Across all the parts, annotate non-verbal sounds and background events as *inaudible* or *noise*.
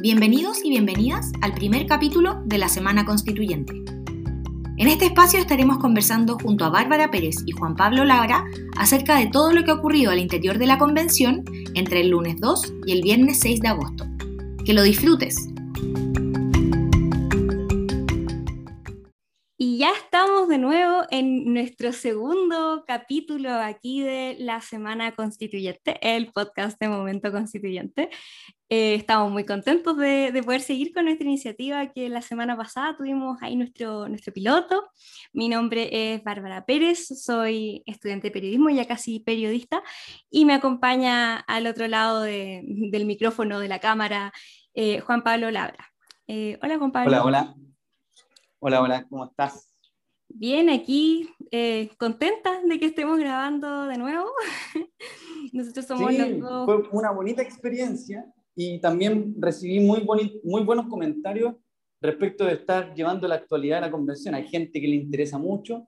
Bienvenidos y bienvenidas al primer capítulo de la Semana Constituyente. En este espacio estaremos conversando junto a Bárbara Pérez y Juan Pablo Labra acerca de todo lo que ha ocurrido al interior de la convención entre el lunes 2 y el viernes 6 de agosto. Que lo disfrutes. Nuestro segundo capítulo aquí de la Semana Constituyente, el podcast de Momento Constituyente. Eh, estamos muy contentos de, poder seguir con nuestra iniciativa que la semana pasada tuvimos ahí nuestro, nuestro piloto. Mi nombre es Bárbara Pérez, soy estudiante de periodismo, ya casi periodista, y me acompaña al otro lado del micrófono de la cámara eh, Juan Pablo Labra. Eh, hola Juan Pablo. Hola, hola. Hola, hola, ¿cómo estás? Bien, aquí contenta de que estemos grabando de nuevo. *laughs* Nosotros somos los dos. Fue una bonita experiencia y también recibí muy, muy buenos comentarios respecto de estar llevando la actualidad de la convención. Hay gente que le interesa mucho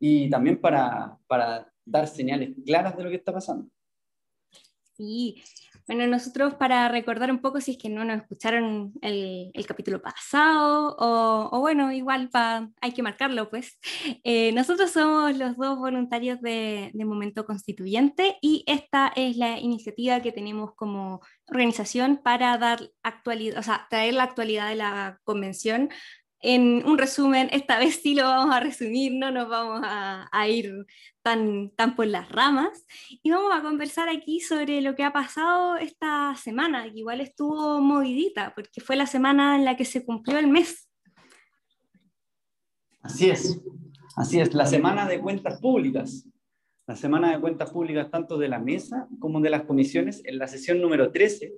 y también para, para dar señales claras de lo que está pasando. Sí, bueno, nosotros para recordar un poco, si es que no nos escucharon el, el capítulo pasado, o, bueno, igual pa, hay que marcarlo, pues. *laughs* Eh, nosotros somos los dos voluntarios de, de, Momento Constituyente y esta es la iniciativa que tenemos como organización para dar actualidad, o sea, traer la actualidad de la convención en un resumen, esta vez sí lo vamos a resumir, no nos vamos a, ir tan, tan por las ramas, y vamos a conversar aquí sobre lo que ha pasado esta semana, que igual estuvo movidita, porque fue la semana en la que se cumplió el mes. Así es, así es, la semana de cuentas públicas. La semana de cuentas públicas tanto de la mesa como de las comisiones en la sesión número 13,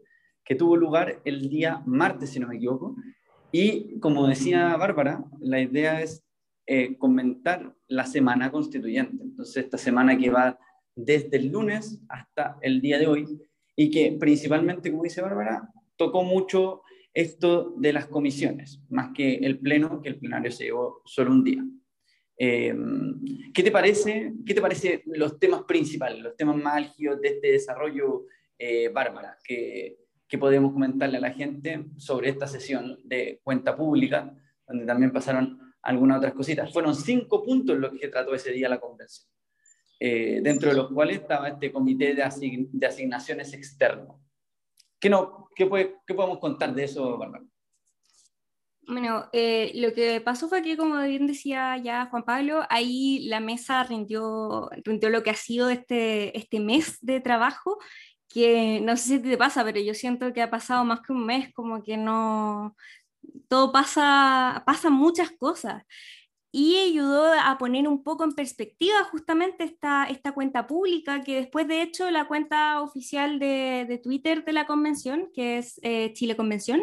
que tuvo lugar el día martes, si no me equivoco, y como decía Bárbara, la idea es eh, comentar la semana constituyente. Entonces, esta semana que va desde el lunes hasta el día de hoy y que principalmente, como dice Bárbara, tocó mucho esto de las comisiones, más que el pleno, que el plenario se llevó solo un día. Eh, ¿Qué te parece? ¿Qué te parece los temas principales, los temas más álgidos de este desarrollo, eh, Bárbara? Que, que podemos comentarle a la gente sobre esta sesión de cuenta pública, donde también pasaron algunas otras cositas. Fueron cinco puntos los que trató ese día la convención, eh, dentro de los cuales estaba este comité de, asignaciones externo. ¿Qué, no, qué, puede, ¿Qué podemos contar de eso, Bárbara? Bueno, eh, lo que pasó fue que, como bien decía ya Juan Pablo, ahí la mesa rindió, rindió lo que ha sido este, este mes de trabajo que no sé si te pasa, pero yo siento que ha pasado más que un mes, como que no, todo pasa, pasan muchas cosas. Y ayudó a poner un poco en perspectiva justamente esta, esta cuenta pública, que después de hecho la cuenta oficial de, de Twitter de la convención, que es eh, Chile Convención,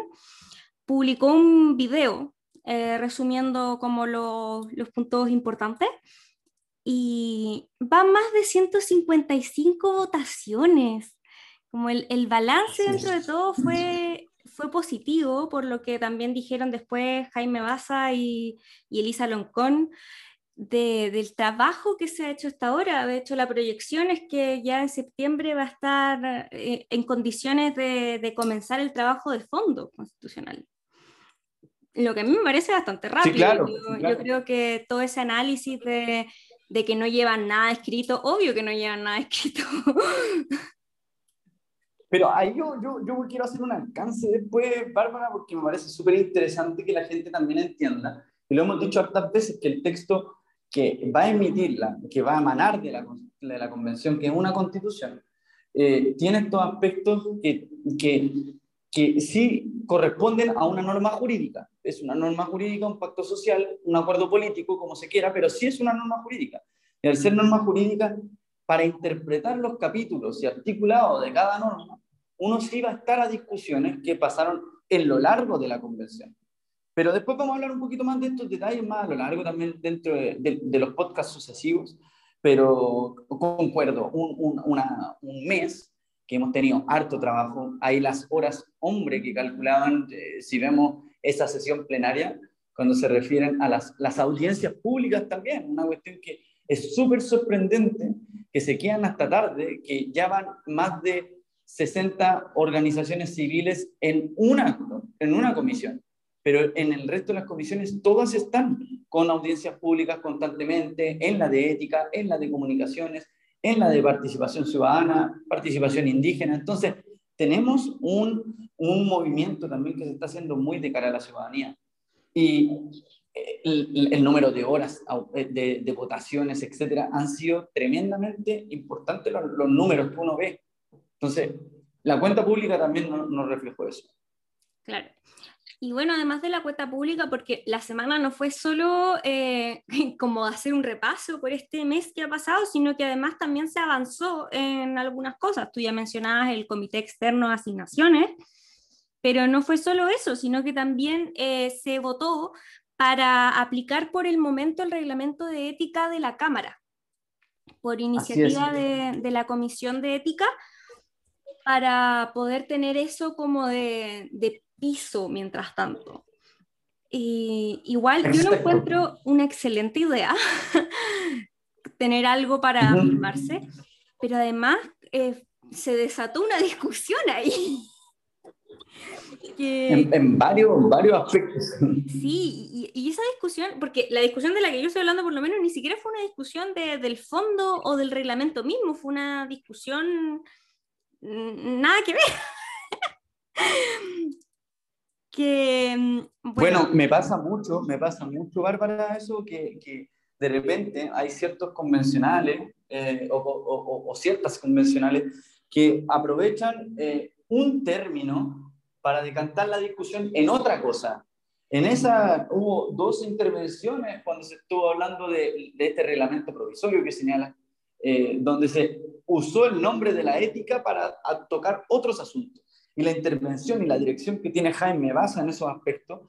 publicó un video eh, resumiendo como los puntos importantes y van más de 155 votaciones como el, el balance dentro de todo fue, fue positivo, por lo que también dijeron después Jaime Baza y, y Elisa Loncón, de, del trabajo que se ha hecho hasta ahora. De hecho, la proyección es que ya en septiembre va a estar eh, en condiciones de, de, comenzar el trabajo de fondo constitucional. Lo que a mí me parece bastante rápido. claro, yo, yo, creo que todo ese análisis de, de que no llevan nada escrito, obvio que no llevan nada *laughs* escrito. Pero ahí yo, yo, yo quiero hacer un alcance después, Bárbara, porque me parece súper interesante que la gente también entienda, y lo hemos dicho hartas veces, que el texto que va a emitirla, que va a emanar de la, de la convención, que es una constitución, eh, tiene estos aspectos que, que, que sí corresponden a una norma jurídica. Es una norma jurídica, un pacto social, un acuerdo político, como se quiera, pero sí es una norma jurídica. Y al ser norma jurídica, para interpretar los capítulos y articulados de cada norma, uno sí va a estar a discusiones que pasaron en lo largo de la convención. Pero después vamos a hablar un poquito más de estos detalles más a lo largo también dentro de, de, de los podcasts sucesivos, pero concuerdo, un, un, una, un, mes que hemos tenido harto trabajo, hay las horas hombre que calculaban, eh, si vemos esa sesión plenaria, cuando se refieren a las, las audiencias públicas también, una cuestión que es súper sorprendente, que se quedan hasta tarde, que ya van más de 60 organizaciones civiles en una, en una comisión, pero en el resto de las comisiones todas están con audiencias públicas constantemente, en la de ética, en la de comunicaciones, en la de participación ciudadana, participación indígena. Entonces, tenemos un, un movimiento también que se está haciendo muy de cara a la ciudadanía. Y el, número de horas de, de, votaciones, etcétera, han sido tremendamente importantes los, los, números que uno ve. Entonces, la cuenta pública también nos no reflejó eso. Claro. Y bueno, además de la cuenta pública, porque la semana no fue solo eh, *laughs* como hacer un repaso por este mes que ha pasado, sino que además también se avanzó en algunas cosas. Tú ya mencionabas el Comité Externo de Asignaciones, pero no fue solo eso, sino que también eh, se votó para aplicar por el momento el reglamento de ética de la Cámara, por iniciativa de, la Comisión de Ética, para poder tener eso como de, piso mientras tanto. Y igual yo lo encuentro una excelente idea, *laughs* tener algo para afirmarse, pero además eh, se desató una discusión ahí. *laughs* En, varios, varios aspectos. Sí, y, esa discusión, porque la discusión de la que yo estoy hablando por lo menos ni siquiera fue una discusión de, del fondo o del reglamento mismo, fue una discusión nada que ver. *laughs* que, mm, bueno, me pasa mucho, me pasa mucho, Bárbara, eso que, que de repente hay ciertos convencionales eh, o, o, ciertas convencionales que aprovechan eh, un término para decantar la discusión en otra cosa. En esa hubo dos intervenciones cuando se estuvo hablando de, este reglamento provisorio que señala, eh, donde se usó el nombre de la ética para tocar otros asuntos. Y la intervención y la dirección que tiene Jaime Baza en esos aspectos,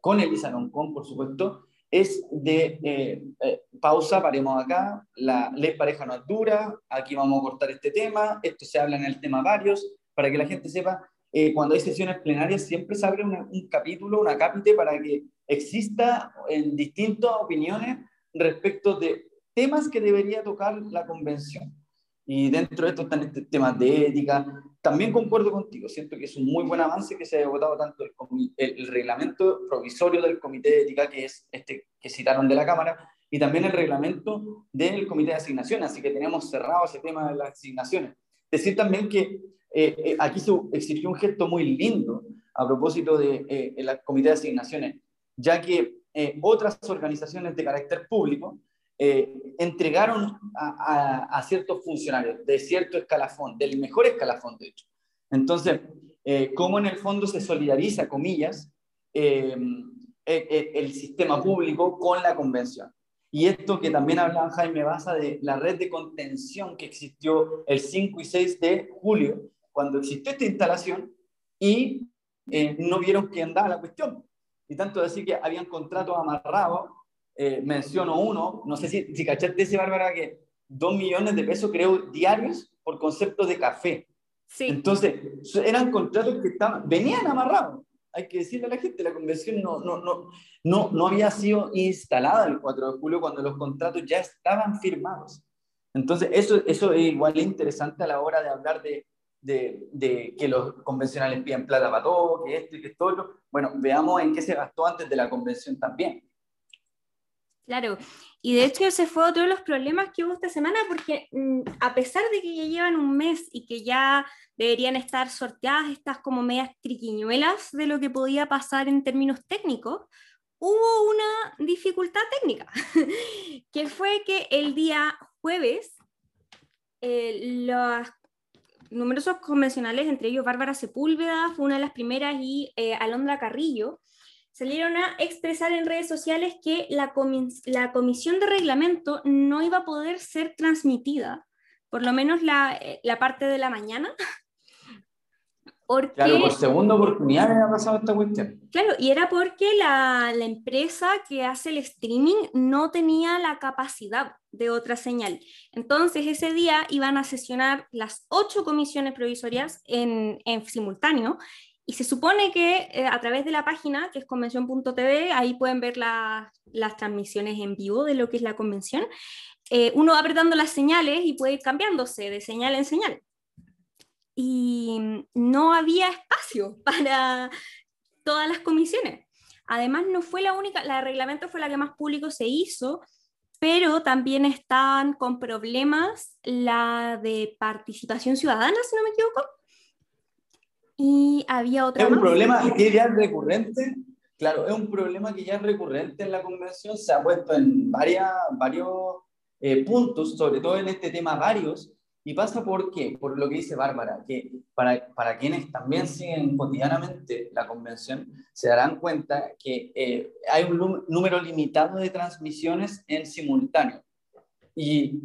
con Elisa Loncón, por supuesto, es de eh, eh, pausa, paremos acá, la ley pareja no es dura, aquí vamos a cortar este tema, esto se habla en el tema varios, para que la gente sepa eh, cuando hay sesiones plenarias siempre se abre un capítulo, una cápite para que exista en distintas opiniones respecto de temas que debería tocar la convención. Y dentro de esto están este, temas de ética. También concuerdo contigo, siento que es un muy buen avance que se haya votado tanto el, el, reglamento provisorio del Comité de Ética, que es este que citaron de la Cámara, y también el reglamento del Comité de Asignación. Así que tenemos cerrado ese tema de las asignaciones. Decir también que eh, eh, aquí se exigió un gesto muy lindo a propósito del de, eh, comité de asignaciones, ya que otras organizaciones de carácter público entregaron a, ciertos funcionarios de cierto escalafón, del mejor escalafón, de hecho. Entonces, cómo en el fondo se solidariza, comillas, el sistema público con la convención. Y esto que también hablaba Jaime Baza de la red de contención que existió el 5 y 6 de julio, cuando existió esta instalación y eh, no vieron que andaba la cuestión. Y tanto decir que habían contratos amarrados, eh, menciono uno, no sé si, si cachaste ese, Bárbara, que dos millones de pesos, creo, diarios por concepto de café. Sí. Entonces, eran contratos que estaban, venían amarrados. Hay que decirle a la gente, la convención no, no, no, no, no había sido instalada el 4 de julio cuando los contratos ya estaban firmados. Entonces, eso, eso es igual interesante a la hora de hablar de, de, que los convencionales piden plata para todo, que esto y que esto Bueno, veamos en qué se gastó antes de la convención también. Claro, y de hecho ese fue otro de los problemas que hubo esta semana, porque mm, a pesar de que ya llevan un mes y que ya deberían estar sorteadas estas como medias triquiñuelas de lo que podía pasar en términos técnicos, hubo una dificultad técnica, *laughs* que fue que el día jueves eh, las numerosos convencionales, entre ellos Bárbara Sepúlveda, fue una de las primeras, y eh, Alondra Carrillo, salieron a expresar en redes sociales que la, la, comisión de reglamento no iba a poder ser transmitida, por lo menos la, la parte de la mañana, *laughs* claro, por segunda oportunidad me ha pasado esta cuestión. Claro, y era porque la, la, empresa que hace el streaming no tenía la capacidad de otra señal. Entonces ese día iban a sesionar las ocho comisiones provisorias en, en simultáneo y se supone que eh, a través de la página, que es convención.tv, ahí pueden ver las transmisiones en vivo de lo que es la convención, eh, uno va apretando las señales y puede ir cambiándose de señal en señal. y no había espacio *laughs* para todas las comisiones. Además, no fue la única, la de reglamento fue la que más público se hizo, pero también están con problemas la de participación ciudadana, si no me equivoco. Y había otra. Es un problema que ya es recurrente, claro, es un problema que ya es recurrente en la convención, se ha puesto en varias, varios eh, puntos, sobre todo en este tema varios, y pasa por qué, por lo que dice Bárbara, que para, para quienes también siguen cotidianamente la convención, se darán cuenta que eh, hay un número limitado de transmisiones en simultáneo. Y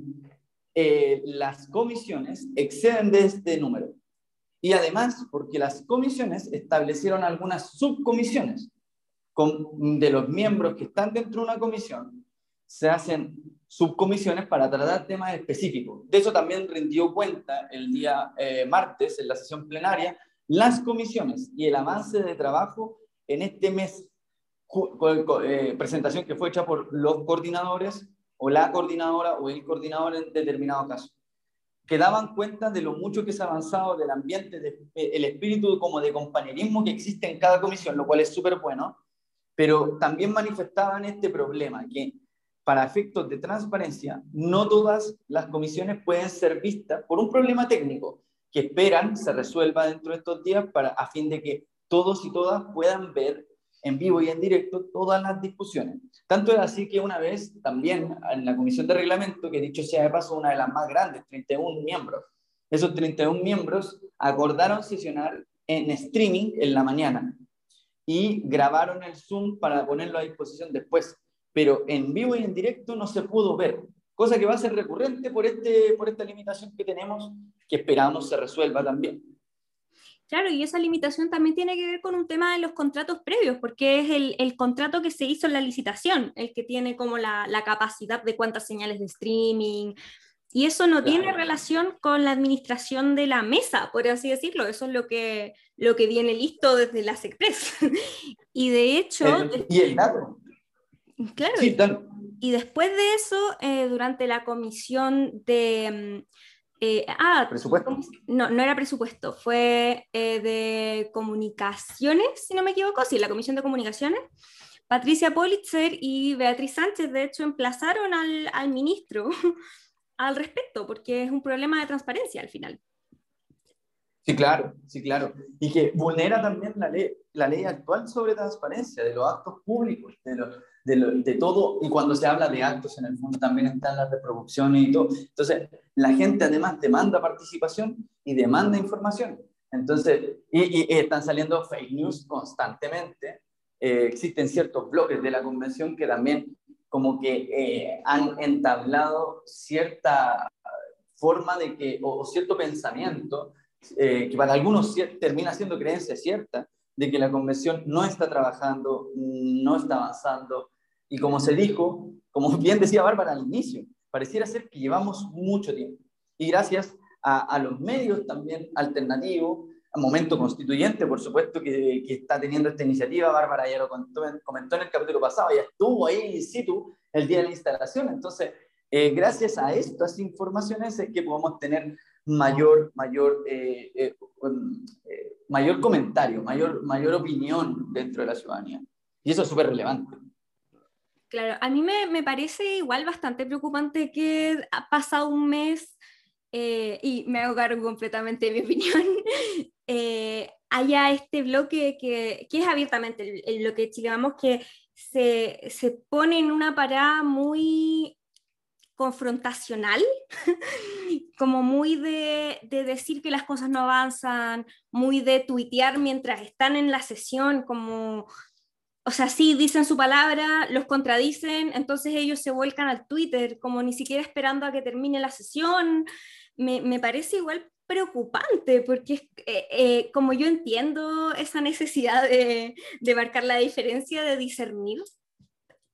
eh, las comisiones exceden de este número. Y además, porque las comisiones establecieron algunas subcomisiones con, de los miembros que están dentro de una comisión, se hacen subcomisiones para tratar temas específicos. De eso también rindió cuenta el día eh, martes en la sesión plenaria las comisiones y el avance de trabajo en este mes, eh, presentación que fue hecha por los coordinadores o la coordinadora o el coordinador en determinado caso, que daban cuenta de lo mucho que se ha avanzado del ambiente, de, eh, espíritu como de compañerismo que existe en cada comisión, lo cual es súper bueno, pero también manifestaban este problema, que para efectos de transparencia, no todas las comisiones pueden ser vistas por un problema técnico que esperan se resuelva dentro de estos días para, a fin de que todos y todas puedan ver en vivo y en directo todas las discusiones. Tanto es así que una vez también en la comisión de reglamento, que dicho sea de paso una de las más grandes, 31 miembros, esos 31 miembros acordaron sesionar en streaming en la mañana y grabaron el Zoom para ponerlo a disposición después pero en vivo y en directo no se pudo ver, cosa que va a ser recurrente por, este, por esta limitación que tenemos, que esperamos se resuelva también. Claro, y esa limitación también tiene que ver con un tema de los contratos previos, porque es el, el contrato que se hizo en la licitación, el que tiene como la, la capacidad de cuántas señales de streaming, y eso no tiene relación con la administración de la mesa, por así decirlo. Eso es lo que, lo que viene listo desde las *laughs* Express. y de hecho... y el dato. Claro. y, después de eso, eh, durante la comisión de... Eh, ah, presupuesto. No, no era presupuesto, fue eh, de comunicaciones, si no me equivoco, sí, la comisión de comunicaciones. Patricia Politzer y Beatriz Sánchez, de hecho, emplazaron al, al ministro *laughs* al respecto, porque es un problema de transparencia al final. Sí, claro, sí, claro. Y que vulnera también la ley, la ley actual sobre transparencia de los actos públicos, de, de, todo, y cuando se habla de actos, en el fondo también están las reproducciones y todo. Entonces, la gente además demanda participación y demanda información. Entonces, y, están saliendo fake news constantemente. Eh, existen ciertos bloques de la convención que también como que eh, han entablado cierta forma de que, o cierto pensamiento eh, que para algunos termina siendo creencia cierta, de que la convención no está trabajando, no está avanzando. Y como se dijo, como *laughs* bien decía Bárbara al inicio, pareciera ser que llevamos mucho tiempo. Y gracias a, los medios también alternativos, al momento constituyente, por supuesto, que, que, está teniendo esta iniciativa, Bárbara ya lo comentó, comentó, en el capítulo pasado, ya estuvo ahí in situ el día de la instalación. Entonces, eh, gracias a estas informaciones es que podemos tener mayor, mayor, eh, eh, um, eh, mayor comentario, mayor, mayor opinión dentro de la ciudadanía. Y eso es súper relevante. Claro, a mí me, me, parece igual bastante preocupante que ha pasado un mes y me hago cargo completamente de mi *laughs* opinión. haya este bloque que, que es abiertamente el, bloque de que se, se pone en una parada muy confrontacional, *laughs* como muy de, decir que las cosas no avanzan, muy de tuitear mientras están en la sesión, como, o sea, sí, dicen su palabra, los contradicen, entonces ellos se vuelcan al Twitter, como ni siquiera esperando a que termine la sesión. Me, parece igual preocupante, porque eh, eh, como yo entiendo esa necesidad de, de marcar la diferencia, de discernir,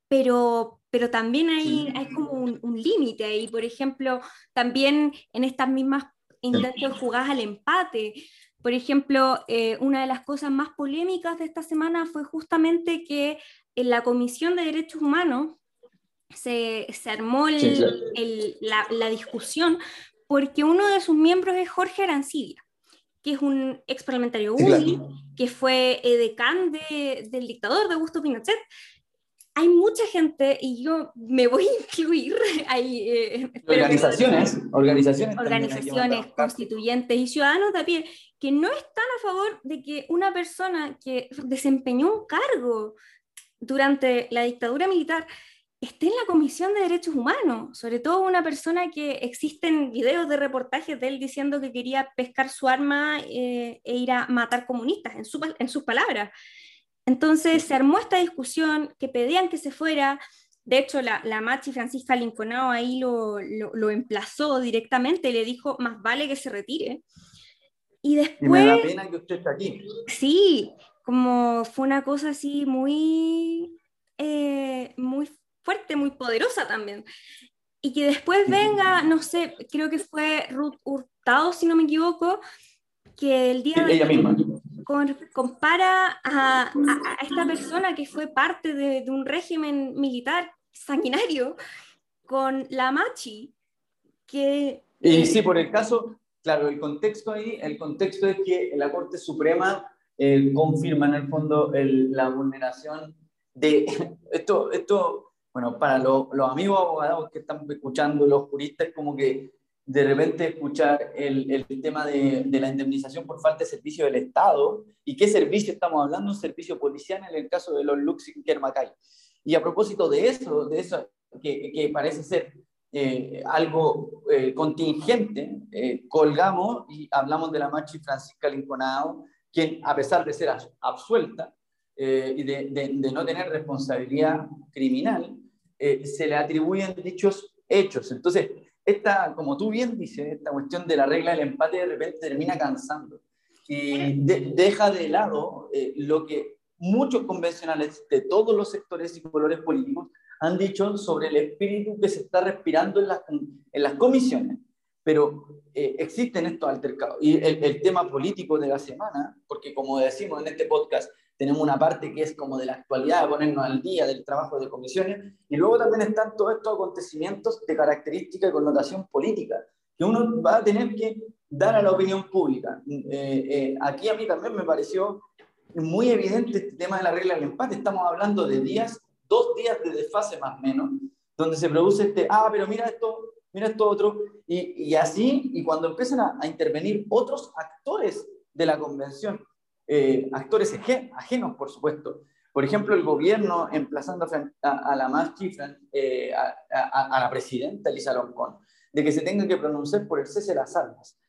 pero, pero también hay, hay como un, límite ahí. Por ejemplo, también en estas mismas intentos jugadas al empate. Por ejemplo, eh, una de las cosas más polémicas de esta semana fue justamente que en la Comisión de Derechos Humanos se, se armó el, la, la, discusión porque uno de sus miembros es Jorge Arancibia. que es un ex parlamentario UDI, que fue edecán de, del dictador de Augusto Pinochet. Hay mucha gente, y yo me voy a incluir, *laughs* hay, eh, organizaciones, organizaciones, organizaciones constituyentes y ciudadanos de a pie, que no están a favor de que una persona que desempeñó un cargo durante la dictadura militar esté en la Comisión de Derechos Humanos, sobre todo una persona que existen videos de reportajes de él diciendo que quería pescar su arma eh, e ir a matar comunistas, en, en sus palabras. Entonces se armó esta discusión que pedían que se fuera. De hecho, la, la Machi Francisca Linconao ahí lo, lo, lo, emplazó directamente, le dijo, más vale que se retire. Y después... Y me da pena que usted esté aquí. Sí, como fue una cosa así muy, eh, muy fuerte, muy poderosa también. Y que después venga, no sé, creo que fue Ruth Hurtado, si no me equivoco, que el día... ella misma. Compara a, a, esta persona que fue parte de, de un régimen militar sanguinario con la Machi, que... Y sí, por el caso, claro, el contexto ahí, el contexto es que la Corte Suprema eh, confirma en el fondo el, la vulneración de *laughs* esto, esto bueno, para los amigos abogados que están escuchando, los juristas, como que de repente escuchar el, el tema de, de, la indemnización por falta de servicio del Estado, y qué servicio estamos hablando, un servicio policial en el caso de los Luxing Kermacay. Y a propósito de eso, de eso que, que parece ser eh, algo eh, contingente, eh, colgamos y hablamos de la Machi Francisca Linconado, quien a pesar de ser absuelta y de, de, de, no tener responsabilidad criminal, se le atribuyen dichos hechos. Entonces, esta, como tú bien dices, esta cuestión de la regla del empate de repente termina cansando y deja de lado eh, lo que muchos convencionales de todos los sectores y colores políticos han dicho sobre el espíritu que se está respirando en las, en las comisiones. Pero eh, existen estos altercados. Y el, el, tema político de la semana, porque como decimos en este podcast, tenemos una parte que es como de la actualidad, de ponernos al día del trabajo de comisiones, y luego también están todos estos acontecimientos de característica y connotación política, que uno va a tener que dar a la opinión pública. Eh, eh, aquí a mí también me pareció muy evidente este tema de la regla del empate, estamos hablando de días, dos días de desfase más o menos, donde se produce este, ah, pero mira esto, mira esto otro, y, así, y cuando empiezan a, intervenir otros actores de la convención, eh, actores ajenos, por supuesto. Por ejemplo, el gobierno emplazando a, la chifra, eh, a, a, la presidenta Elisa Loncón, de que se tenga que pronunciar por el cese de las armas.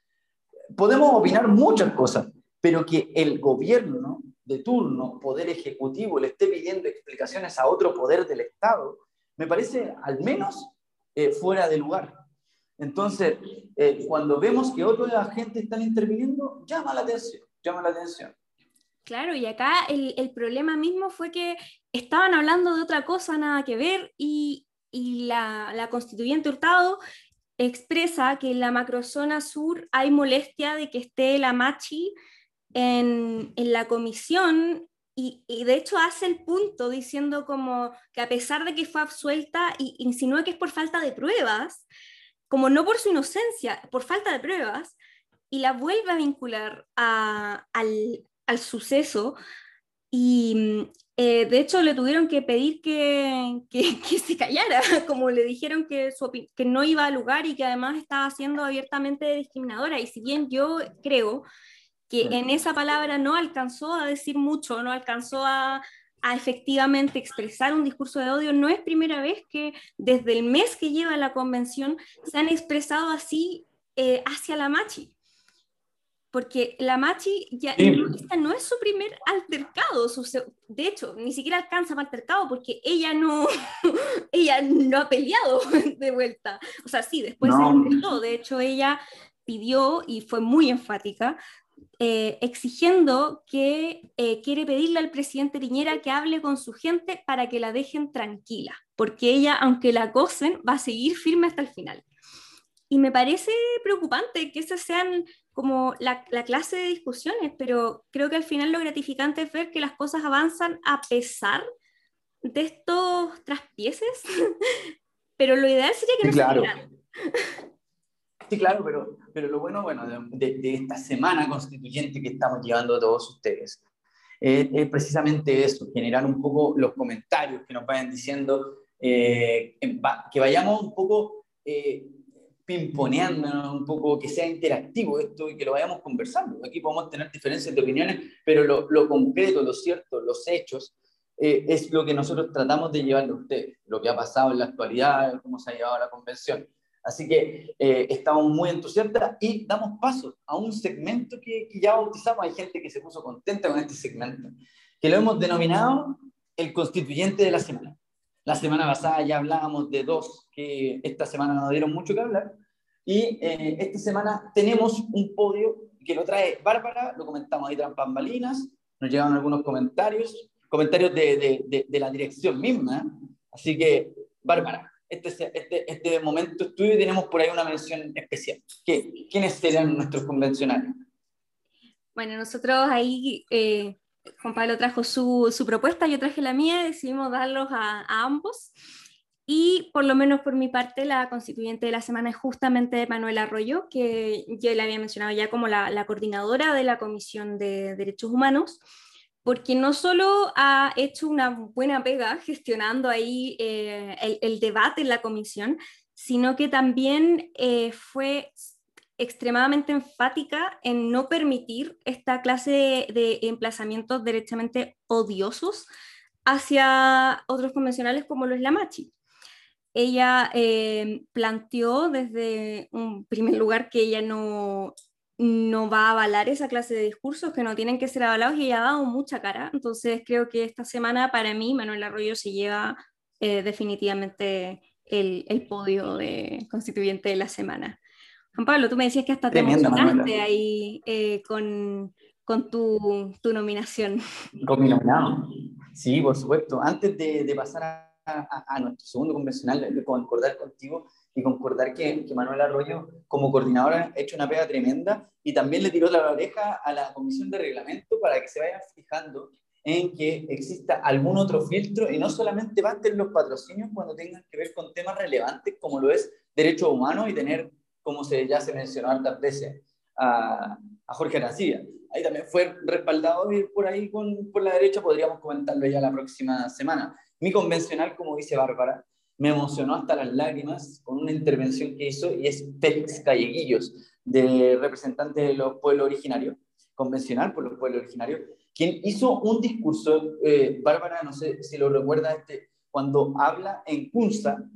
Podemos opinar muchas cosas, pero que el gobierno de turno, poder ejecutivo, le esté pidiendo explicaciones a otro poder del Estado, me parece al menos eh, fuera de lugar. Entonces, eh, cuando vemos que otros agentes están interviniendo, llama la atención, llama la atención. Claro, y acá el, el, problema mismo fue que estaban hablando de otra cosa, nada que ver, y, y la, la, constituyente Hurtado expresa que en la macrozona sur hay molestia de que esté la Machi en, en la comisión y, y, de hecho hace el punto diciendo como que a pesar de que fue absuelta, y insinúa que es por falta de pruebas, como no por su inocencia, por falta de pruebas, y la vuelve a vincular a, al, al suceso y mm, eh, de hecho le tuvieron que pedir que, que, *laughs* que se callara, *laughs* como le dijeron que, su, que no iba al lugar y que además estaba siendo abiertamente discriminadora. Y si bien yo creo que en esa palabra no alcanzó a decir mucho, no alcanzó a, a efectivamente expresar un discurso de odio, no es primera vez que desde el mes que lleva la convención se han expresado así eh, hacia la machi porque la Machi ya sí. esta no es su primer altercado, su, de hecho, ni siquiera alcanza para altercado porque ella no, *laughs* ella no ha peleado *laughs* de vuelta. O sea, sí, después no. se intentó, de hecho ella pidió y fue muy enfática, eh, exigiendo que eh, quiere pedirle al presidente Piñera que hable con su gente para que la dejen tranquila, porque ella, aunque la acosen, va a seguir firme hasta el final. Y me parece preocupante que esas sean como la, la, clase de discusiones, pero creo que al final lo gratificante es ver que las cosas avanzan a pesar de estos traspieces, *laughs* pero lo ideal sería que no claro. se *laughs* Sí, claro, pero, pero lo bueno, bueno, de, esta semana constituyente que estamos llevando todos ustedes es precisamente eso, generar un poco los comentarios que nos vayan diciendo, eh, que vayamos un poco eh, pimponeando, un poco que sea interactivo esto y que lo vayamos conversando. Aquí podemos tener diferencias de opiniones, pero lo, lo concreto, lo cierto, los hechos, eh, es lo que nosotros tratamos de llevarle a ustedes, lo que ha pasado en la actualidad, cómo se ha llevado la convención. Así que eh, estamos muy entusiastas y damos paso a un segmento que, que, ya bautizamos. Hay gente que se puso contenta con este segmento, que lo hemos denominado el constituyente de la semana. La semana pasada ya hablábamos de dos que esta semana nos dieron mucho que hablar. Y eh, esta semana tenemos un podio que lo trae Bárbara, lo comentamos ahí tras bambalinas, nos llegaron algunos comentarios, comentarios de, de, de, la dirección misma. Así que, Bárbara, este, este, este momento estudio tenemos por ahí una mención especial. ¿Qué, ¿Quiénes serían nuestros convencionales? Bueno, nosotros ahí, eh, Juan Pablo trajo su, su, propuesta, yo traje la mía, decidimos darlos a, a, ambos. Y por lo menos por mi parte, la constituyente de la semana es justamente Manuel Arroyo, que yo le había mencionado ya como la, la coordinadora de la Comisión de Derechos Humanos porque no solo ha hecho una buena pega gestionando ahí eh, el, debate en la comisión, sino que también eh, fue extremadamente enfática en no permitir esta clase de, emplazamientos derechamente odiosos hacia otros convencionales como lo es la Machi. Ella eh, planteó desde un primer lugar que ella no, no va a avalar esa clase de discursos que no tienen que ser avalados y ella ha dado mucha cara. Entonces creo que esta semana para mí Manuel Arroyo se lleva eh, definitivamente el, el, podio de constituyente de la semana. Juan Pablo, tú me decías que hasta te emocionaste ahí eh, con, con tu, tu, nominación. Con mi nominado. Sí, por supuesto. Antes de, de pasar a, a, a, nuestro segundo convencional, de concordar contigo, y concordar que, que, Manuel Arroyo, como coordinadora, ha hecho una pega tremenda y también le tiró la oreja a la comisión de reglamento para que se vayan fijando en que exista algún otro filtro y no solamente basten los patrocinios cuando tengan que ver con temas relevantes como lo es derechos humanos y tener, como se, ya se mencionó hartas veces, a, a Jorge García. Ahí también fue respaldado por ahí con, por la derecha podríamos comentarlo ya la próxima semana. Mi convencional, como dice Bárbara, me emocionó hasta las lágrimas con una intervención que hizo y es Félix Calleguillos, de representante de los pueblos originarios, convencional por los pueblos originarios, quien hizo un discurso, eh, Bárbara, no sé si lo recuerda, este, cuando habla en Kunza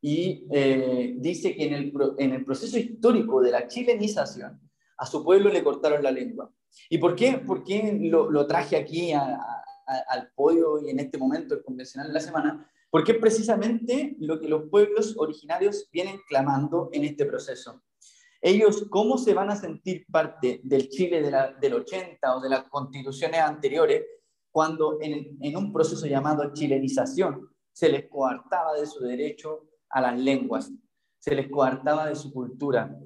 y eh, dice que en el, en el proceso histórico de la chilenización, a su pueblo le cortaron la lengua. ¿Y por qué, por qué lo, traje aquí al podio y en este momento el convencional de la semana? Porque precisamente lo que los pueblos originarios vienen clamando en este proceso. Ellos, ¿cómo se van a sentir parte del Chile de la, del 80 o de las constituciones anteriores cuando en, en un proceso llamado chilenización se les coartaba de su derecho a las lenguas, se les coartaba de su cultura?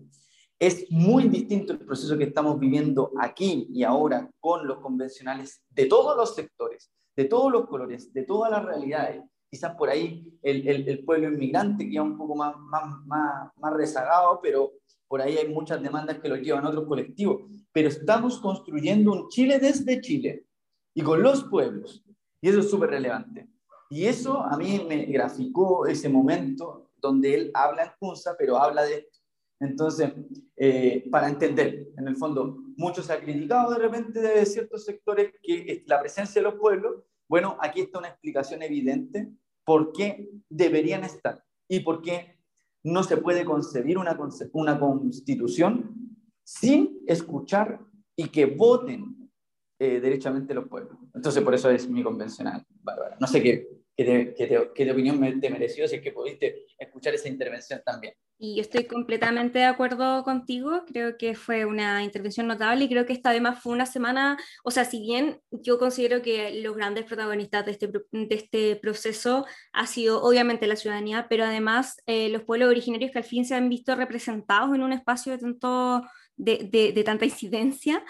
Es muy distinto el proceso que estamos viviendo aquí y ahora con los convencionales de todos los sectores, de todos los colores, de todas las realidades quizás por ahí el, el, pueblo inmigrante queda un poco más, más, más, más, rezagado, pero por ahí hay muchas demandas que lo llevan otros colectivos. Pero estamos construyendo un Chile desde Chile y con los pueblos. Y eso es súper relevante. Y eso a mí me graficó ese momento donde él habla en Kunza, pero habla de esto. Entonces, eh, para entender, en el fondo, mucho se ha criticado de repente de ciertos sectores que la presencia de los pueblos, bueno, aquí está una explicación evidente por qué deberían estar y por qué no se puede concebir una, una constitución sin escuchar y que voten eh, derechamente los pueblos. Entonces, por eso es mi convencional, Bárbara. No sé qué, qué, qué, qué opinión te mereció, si es que pudiste escuchar esa intervención también. Y estoy completamente de acuerdo contigo, creo que fue una intervención notable y creo que esta además fue una semana, o sea, si bien yo considero que los grandes protagonistas de este, de este proceso ha sido obviamente la ciudadanía, pero además eh, los pueblos originarios que al fin se han visto representados en un espacio de, tanto, de, de, de tanta incidencia.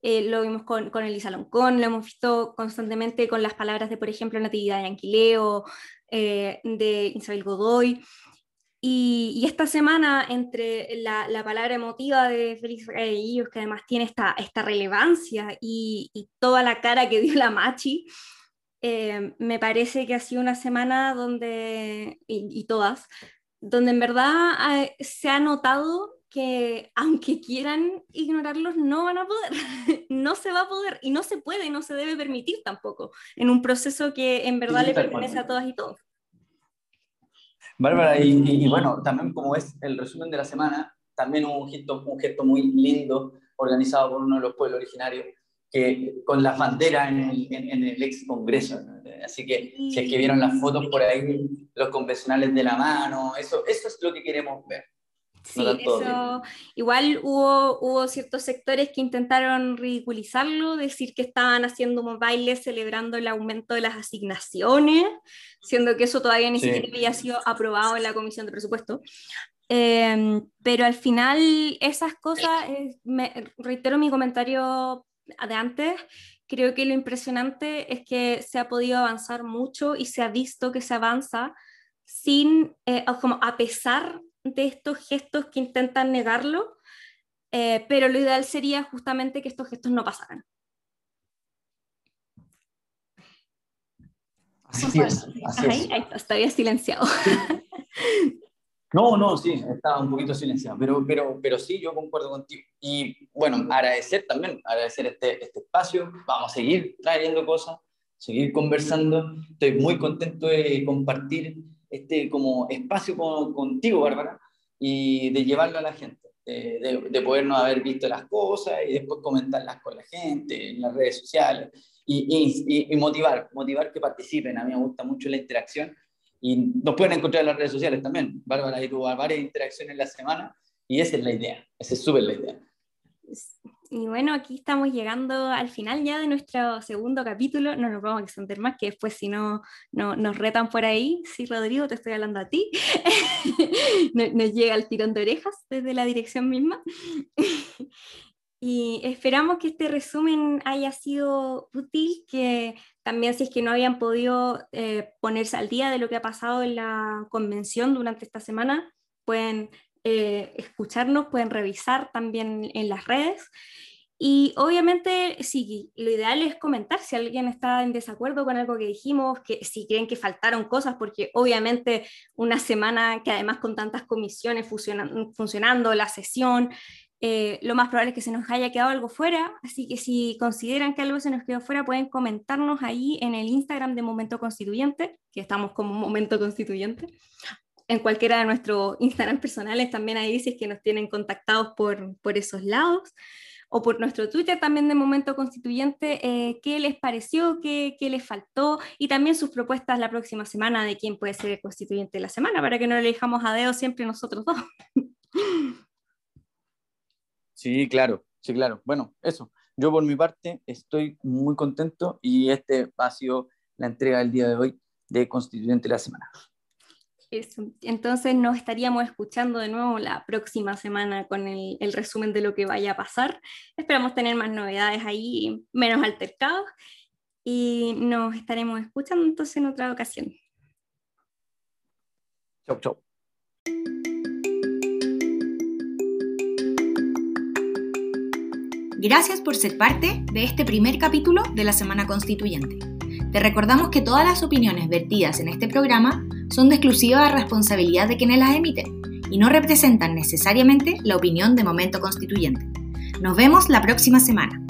Eh, lo vimos con, con Elisa Loncón, lo hemos visto constantemente con las palabras de, por ejemplo, Natividad de Anquileo, eh, de Isabel Godoy. Y, esta semana, entre la, palabra emotiva de Félix Reyes, que además tiene esta, esta relevancia, y, toda la cara que dio la Machi, eh, me parece que ha sido una semana donde, y, todas, donde en verdad eh, se ha notado que aunque quieran ignorarlos, no van a poder, *laughs* no se va a poder y no se puede y no se debe permitir tampoco en un proceso que en verdad le pertenece a todas y todos. Bárbara, y, bueno, también como es el resumen de la semana, también un gesto, un gesto muy lindo organizado por uno de los pueblos originarios, que con las banderas en el, en, el ex Congreso. Así que si es que vieron las fotos por ahí, los convencionales de la mano, eso, eso es lo que queremos ver. Sí, eso, igual hubo, hubo ciertos sectores que intentaron ridiculizarlo, decir que estaban haciendo un baile celebrando el aumento de las asignaciones, siendo que eso todavía ni siquiera había sido aprobado en la Comisión de Presupuesto. Em, pero al final esas cosas, me, reitero mi comentario de antes, creo que lo impresionante es que se ha podido avanzar mucho y se ha visto que se avanza sin, eh, como a pesar de estos gestos que intentan negarlo, eh, pero lo ideal sería justamente que estos gestos no pasaran. Así es. ahí, está, ahí silenciado. No, no, sí, estaba un poquito silenciado, pero, pero, pero sí, yo concuerdo contigo. Y bueno, agradecer también, agradecer este, este espacio, vamos a seguir trayendo cosas, seguir conversando. Estoy muy contento de compartir este como espacio contigo, Bárbara, y de llevarlo a la gente, de, de, podernos haber visto las cosas y después comentarlas con la gente en las redes sociales y, y, motivar, motivar que participen. A mí me gusta mucho la interacción y nos pueden encontrar en las redes sociales también. Bárbara y tú, varias interacciones en la semana y esa es la idea, esa es súper la idea. Y bueno, aquí estamos llegando al final ya de nuestro segundo capítulo. No nos vamos a extender más, que después si no, no nos retan por ahí. Sí, Rodrigo, te estoy hablando a ti. *laughs* nos, llega el tirón de orejas desde la dirección misma. *laughs* y esperamos que este resumen haya sido útil, que también si es que no habían podido eh, ponerse al día de lo que ha pasado en la convención durante esta semana, pueden eh, escucharnos, pueden revisar también en las redes. Y obviamente, sí, lo ideal es comentar si alguien está en desacuerdo con algo que dijimos, que si creen que faltaron cosas, porque obviamente una semana que además con tantas comisiones funcionando, la sesión, eh, lo más probable es que se nos haya quedado algo fuera, así que si consideran que algo se nos quedó fuera, pueden comentarnos ahí en el Instagram de Momento Constituyente, que estamos como Momento Constituyente, en cualquiera de nuestros Instagram personales también ahí si es que nos tienen contactados por, por esos lados o por nuestro Twitter también de Momento Constituyente, eh, qué les pareció, qué, qué, les faltó y también sus propuestas la próxima semana de quién puede ser el constituyente de la semana, para que no le dejamos a dedo siempre nosotros dos. *laughs* Sí, claro, sí, claro. Bueno, eso. Yo por mi parte estoy muy contento y este ha sido la entrega del día de hoy de Constituyente de la Semana. Entonces nos estaríamos escuchando de nuevo la próxima semana con el, resumen de lo que vaya a pasar. Esperamos tener más novedades ahí, menos altercados. Y nos estaremos escuchando entonces en otra ocasión. Chau, chau. Gracias por ser parte de este primer capítulo de la Semana Constituyente. Te recordamos que todas las opiniones vertidas en este programa son de exclusiva responsabilidad de quienes las emiten y no representan necesariamente la opinión de Momento Constituyente. Nos vemos la próxima semana.